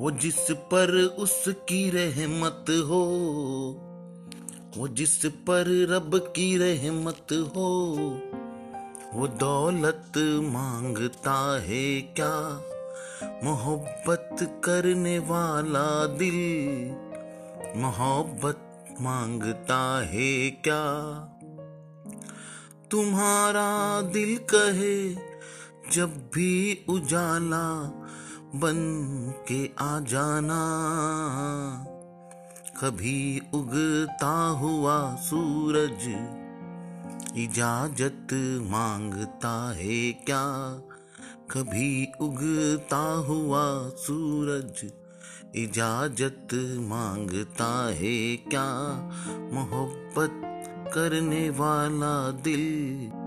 वो जिस पर उसकी रहमत हो, वो जिस पर रब की रहमत हो, वो दौलत माँगता है क्या? मोहब्बत करने वाला दिल मोहब्बत माँगता है क्या? तुम्हारा दिल कहे, जब भी उजाला बन के आ जाना। कभी उगता हुआ सूरज इजाज़त माँगता है क्या? कभी उगता हुआ सूरज इजाज़त माँगता है क्या? मोहब्बत करने वाला दिल